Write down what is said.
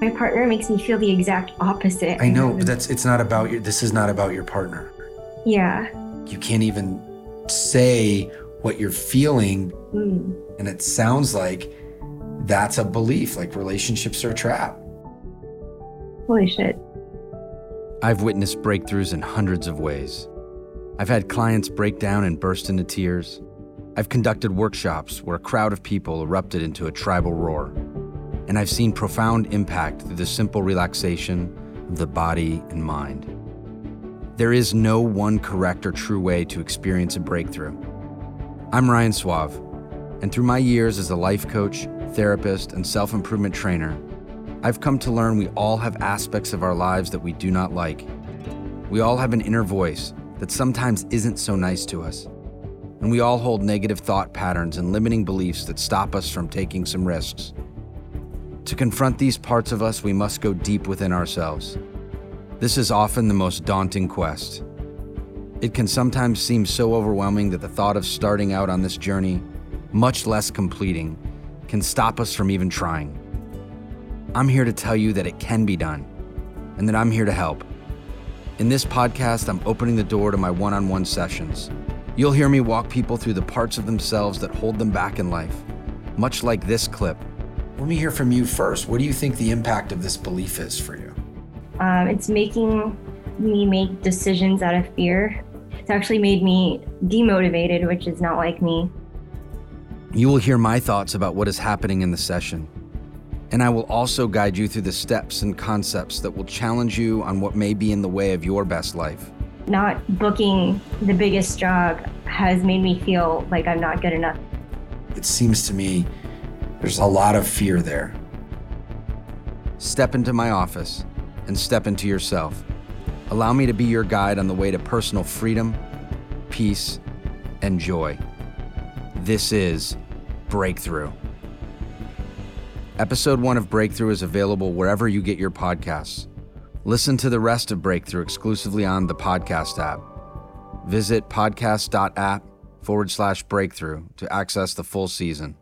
My partner makes me feel the exact opposite. I know, but that's it's not about your this is not about your partner. Yeah. You can't even say what you're feeling Mm. and it sounds like that's a belief like relationships are a trap. Holy shit. I've witnessed breakthroughs in hundreds of ways. I've had clients break down and burst into tears. I've conducted workshops where a crowd of people erupted into a tribal roar. And I've seen profound impact through the simple relaxation of the body and mind. There is no one correct or true way to experience a breakthrough. I'm Ryan Soave, and through my years as a life coach, therapist, and self improvement trainer, I've come to learn we all have aspects of our lives that we do not like. We all have an inner voice that sometimes isn't so nice to us. And we all hold negative thought patterns and limiting beliefs that stop us from taking some risks. To confront these parts of us, we must go deep within ourselves. This is often the most daunting quest. It can sometimes seem so overwhelming that the thought of starting out on this journey, much less completing, can stop us from even trying. I'm here to tell you that it can be done and that I'm here to help. In this podcast, I'm opening the door to my one on one sessions. You'll hear me walk people through the parts of themselves that hold them back in life, much like this clip. Let me hear from you first. What do you think the impact of this belief is for you? Um, it's making me make decisions out of fear. It's actually made me demotivated, which is not like me. You will hear my thoughts about what is happening in the session. And I will also guide you through the steps and concepts that will challenge you on what may be in the way of your best life. Not booking the biggest job has made me feel like I'm not good enough. It seems to me there's a lot of fear there. Step into my office and step into yourself. Allow me to be your guide on the way to personal freedom, peace, and joy. This is Breakthrough. Episode one of Breakthrough is available wherever you get your podcasts. Listen to the rest of Breakthrough exclusively on the podcast app. Visit podcast.app forward slash breakthrough to access the full season.